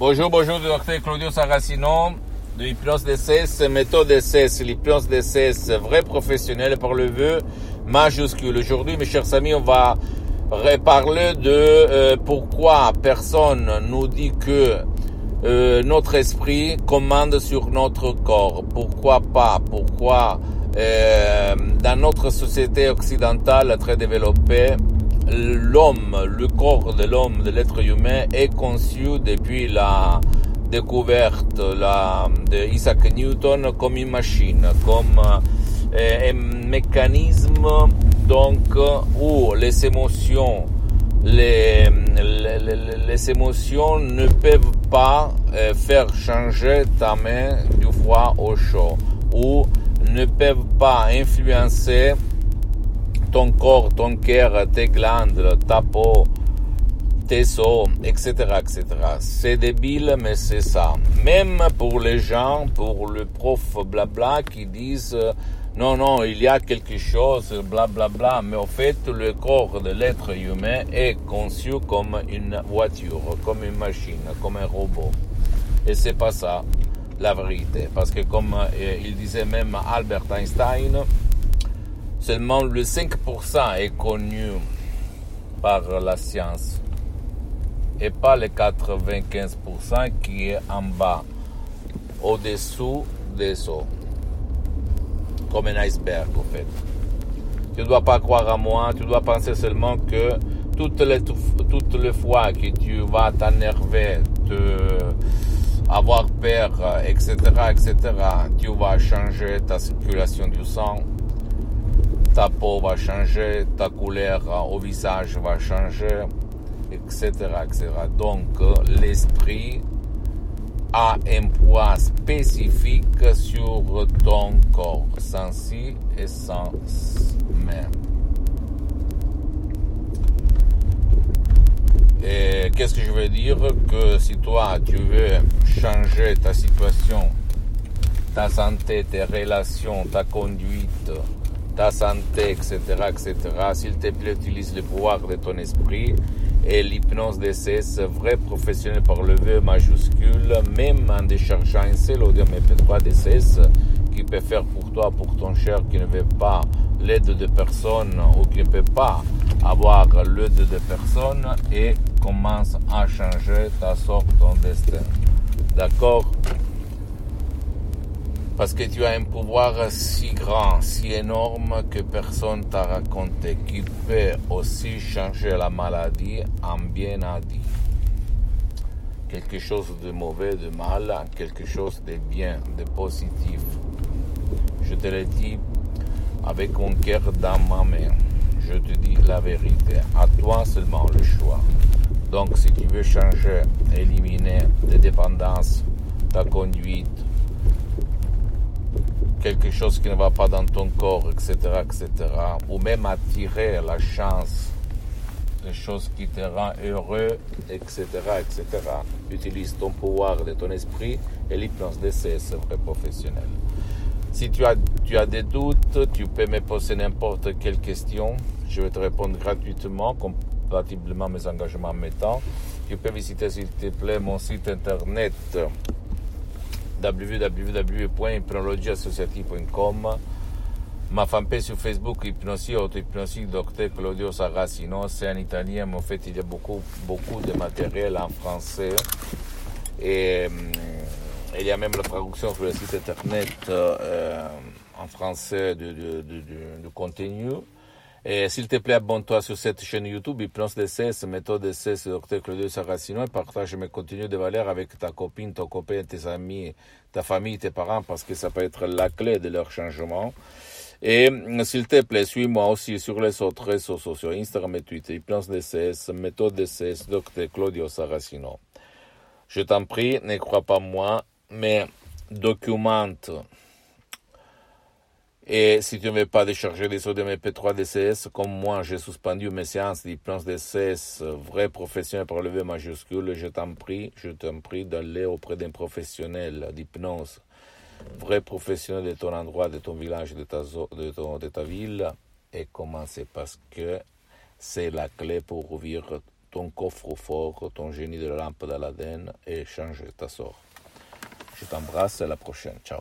Bonjour, bonjour, docteur Claudio Saracino de l'hypnose DCS, méthode DCS, l'hypnose DCS, vrai professionnel par le vœu majuscule. Aujourd'hui, mes chers amis, on va reparler de euh, pourquoi personne nous dit que euh, notre esprit commande sur notre corps. Pourquoi pas? Pourquoi euh, dans notre société occidentale très développée, l'homme, le corps de l'homme, de l'être humain est conçu depuis la découverte de Isaac Newton comme une machine, comme euh, un mécanisme donc où les émotions les, les, les, émotions ne peuvent pas euh, faire changer ta main du froid au chaud ou ne peuvent pas influencer ton corps, ton cœur, tes glandes, ta peau, tes os, etc., etc. C'est débile, mais c'est ça. Même pour les gens, pour le prof blabla qui disent non, non, il y a quelque chose, blablabla, bla, bla, mais au fait, le corps de l'être humain est conçu comme une voiture, comme une machine, comme un robot. Et c'est pas ça la vérité, parce que comme euh, il disait même Albert Einstein, seulement le 5% est connu par la science et pas le 95% qui est en bas, au-dessous des eaux, comme un iceberg au fait. Tu ne dois pas croire à moi, tu dois penser seulement que toutes les, toutes les fois que tu vas t'énerver, te avoir peur, etc., etc., tu vas changer ta circulation du sang, ta peau va changer, ta couleur au visage va changer, etc., etc. Donc, l'esprit a un poids spécifique sur ton corps, sans si et sans même. Et qu'est-ce que je veux dire Que si toi, tu veux changer ta situation, ta santé, tes relations, ta conduite, ta santé, etc., etc., s'il te plaît, utilise le pouvoir de ton esprit et l'hypnose DCS, vrai professionnel par le V majuscule, même en déchargeant un seul audio MP3 DCS qui peut faire pour toi, pour ton cher qui ne veut pas l'aide de personne ou qui ne peut pas avoir l'aide de personne et commence à changer ta sorte, ton destin. D'accord? Parce que tu as un pouvoir si grand, si énorme que personne t'a raconté, qui peut aussi changer la maladie en bien dit. Quelque chose de mauvais, de mal, quelque chose de bien, de positif. Je te le dis avec mon cœur dans ma main. Je te dis la vérité. À toi seulement le choix. Donc, si tu veux changer, éliminer les dépendances, ta conduite, quelque chose qui ne va pas dans ton corps, etc., etc., ou même attirer la chance, des choses qui te rendent heureux, etc., etc., utilise ton pouvoir de ton esprit et l'hypnose d'essai, c'est vrai professionnel. Si tu as, tu as des doutes, tu peux me poser n'importe quelle question. Je vais te répondre gratuitement, compatiblement à mes engagements mettant. Tu peux visiter, s'il te plaît, mon site internet www.hypnologieassociative.com ma fanpage sur Facebook Hypnosie Auto-Hypnosie Docteur Claudio Saracino c'est en italien mais en fait il y a beaucoup beaucoup de matériel en français. Et il y a même la traduction sur le site internet euh, en français du, du, du, du contenu et s'il te plaît, abonne-toi sur cette chaîne YouTube, Hypnose DCS, méthode DCS, Dr Claudio Saracino, et partage mes contenus de valeur avec ta copine, ton copain, tes amis, ta famille, tes parents, parce que ça peut être la clé de leur changement. Et s'il te plaît, suis-moi aussi sur les autres réseaux sociaux, Instagram et Twitter, Hypnose DCS, méthode DCS, Dr Claudio Saracino. Je t'en prie, ne crois pas moi, mais documente et si tu ne veux pas décharger les audios MP3 DCS, comme moi, j'ai suspendu mes séances d'hypnose DCS, vrai professionnel par le V majuscule, je t'en prie, je t'en prie d'aller auprès d'un professionnel d'hypnose, vrai professionnel de ton endroit, de ton village, de ta, de, de ta ville, et commencer parce que c'est la clé pour ouvrir ton coffre fort, ton génie de la lampe d'Aladin et change ta sort. Je t'embrasse, à la prochaine. Ciao.